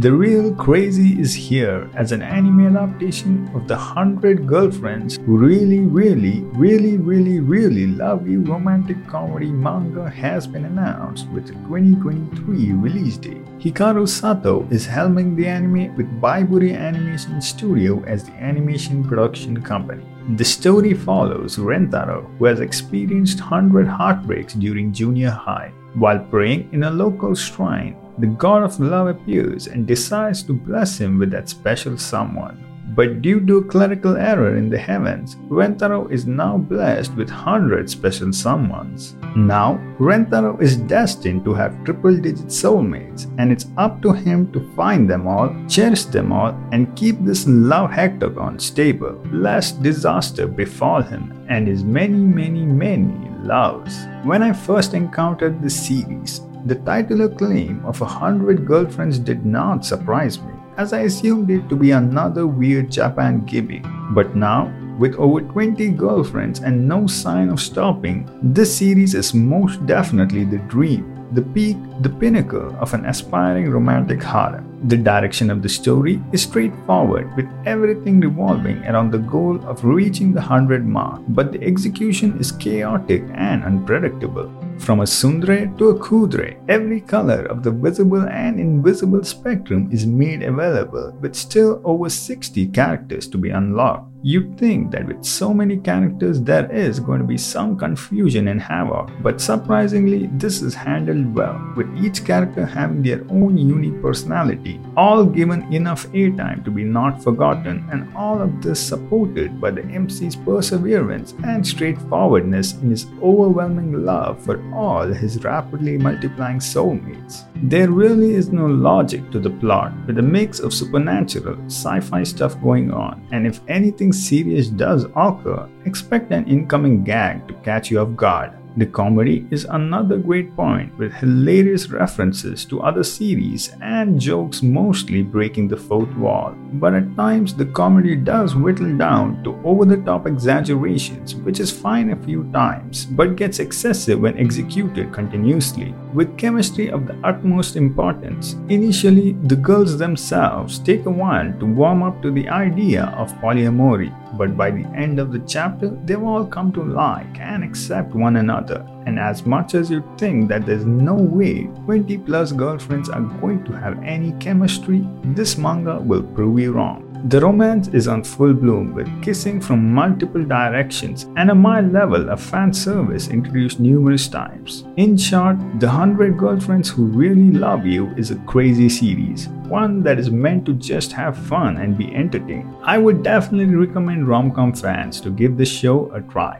The real crazy is here as an anime adaptation of the 100 Girlfriends Who Really, Really, Really, Really, Really Love You romantic comedy manga has been announced with a 2023 release date. Hikaru Sato is helming the anime with Bibury Animation Studio as the animation production company. The story follows Rentaro, who has experienced 100 heartbreaks during junior high. While praying in a local shrine, the god of love appears and decides to bless him with that special someone. But due to a clerical error in the heavens, Rentaro is now blessed with 100 special someones. Now, Rentaro is destined to have triple digit soulmates, and it's up to him to find them all, cherish them all, and keep this love hectagon stable, lest disaster befall him and his many, many, many loves. When I first encountered this series, the titular claim of a hundred girlfriends did not surprise me as I assumed it to be another weird Japan gimmick. But now, with over 20 girlfriends and no sign of stopping, this series is most definitely the dream, the peak, the pinnacle of an aspiring romantic harem. The direction of the story is straightforward, with everything revolving around the goal of reaching the 100 mark, but the execution is chaotic and unpredictable. From a tsundere to a kudere, every color of the visible and invisible spectrum is made available, with still over 60 characters to be unlocked. You'd think that with so many characters there is going to be some confusion and havoc, but surprisingly this is handled well, with each character having their own unique personality, all given enough airtime to be not forgotten, and all of this supported by the MC's perseverance and straightforwardness in his overwhelming love for all his rapidly multiplying soulmates. There really is no logic to the plot, with a mix of supernatural, sci fi stuff going on, and if anything serious does occur, expect an incoming gag to catch you off guard. The comedy is another great point with hilarious references to other series and jokes mostly breaking the fourth wall. But at times the comedy does whittle down to over the top exaggerations, which is fine a few times but gets excessive when executed continuously. With chemistry of the utmost importance, initially the girls themselves take a while to warm up to the idea of polyamory but by the end of the chapter, they've all come to like and accept one another. And as much as you think that there's no way 20 plus girlfriends are going to have any chemistry, this manga will prove you wrong. The romance is on full bloom with kissing from multiple directions and a mild level of fan service introduced numerous times. In short, The 100 Girlfriends Who Really Love You is a crazy series, one that is meant to just have fun and be entertained. I would definitely recommend rom-com fans to give this show a try.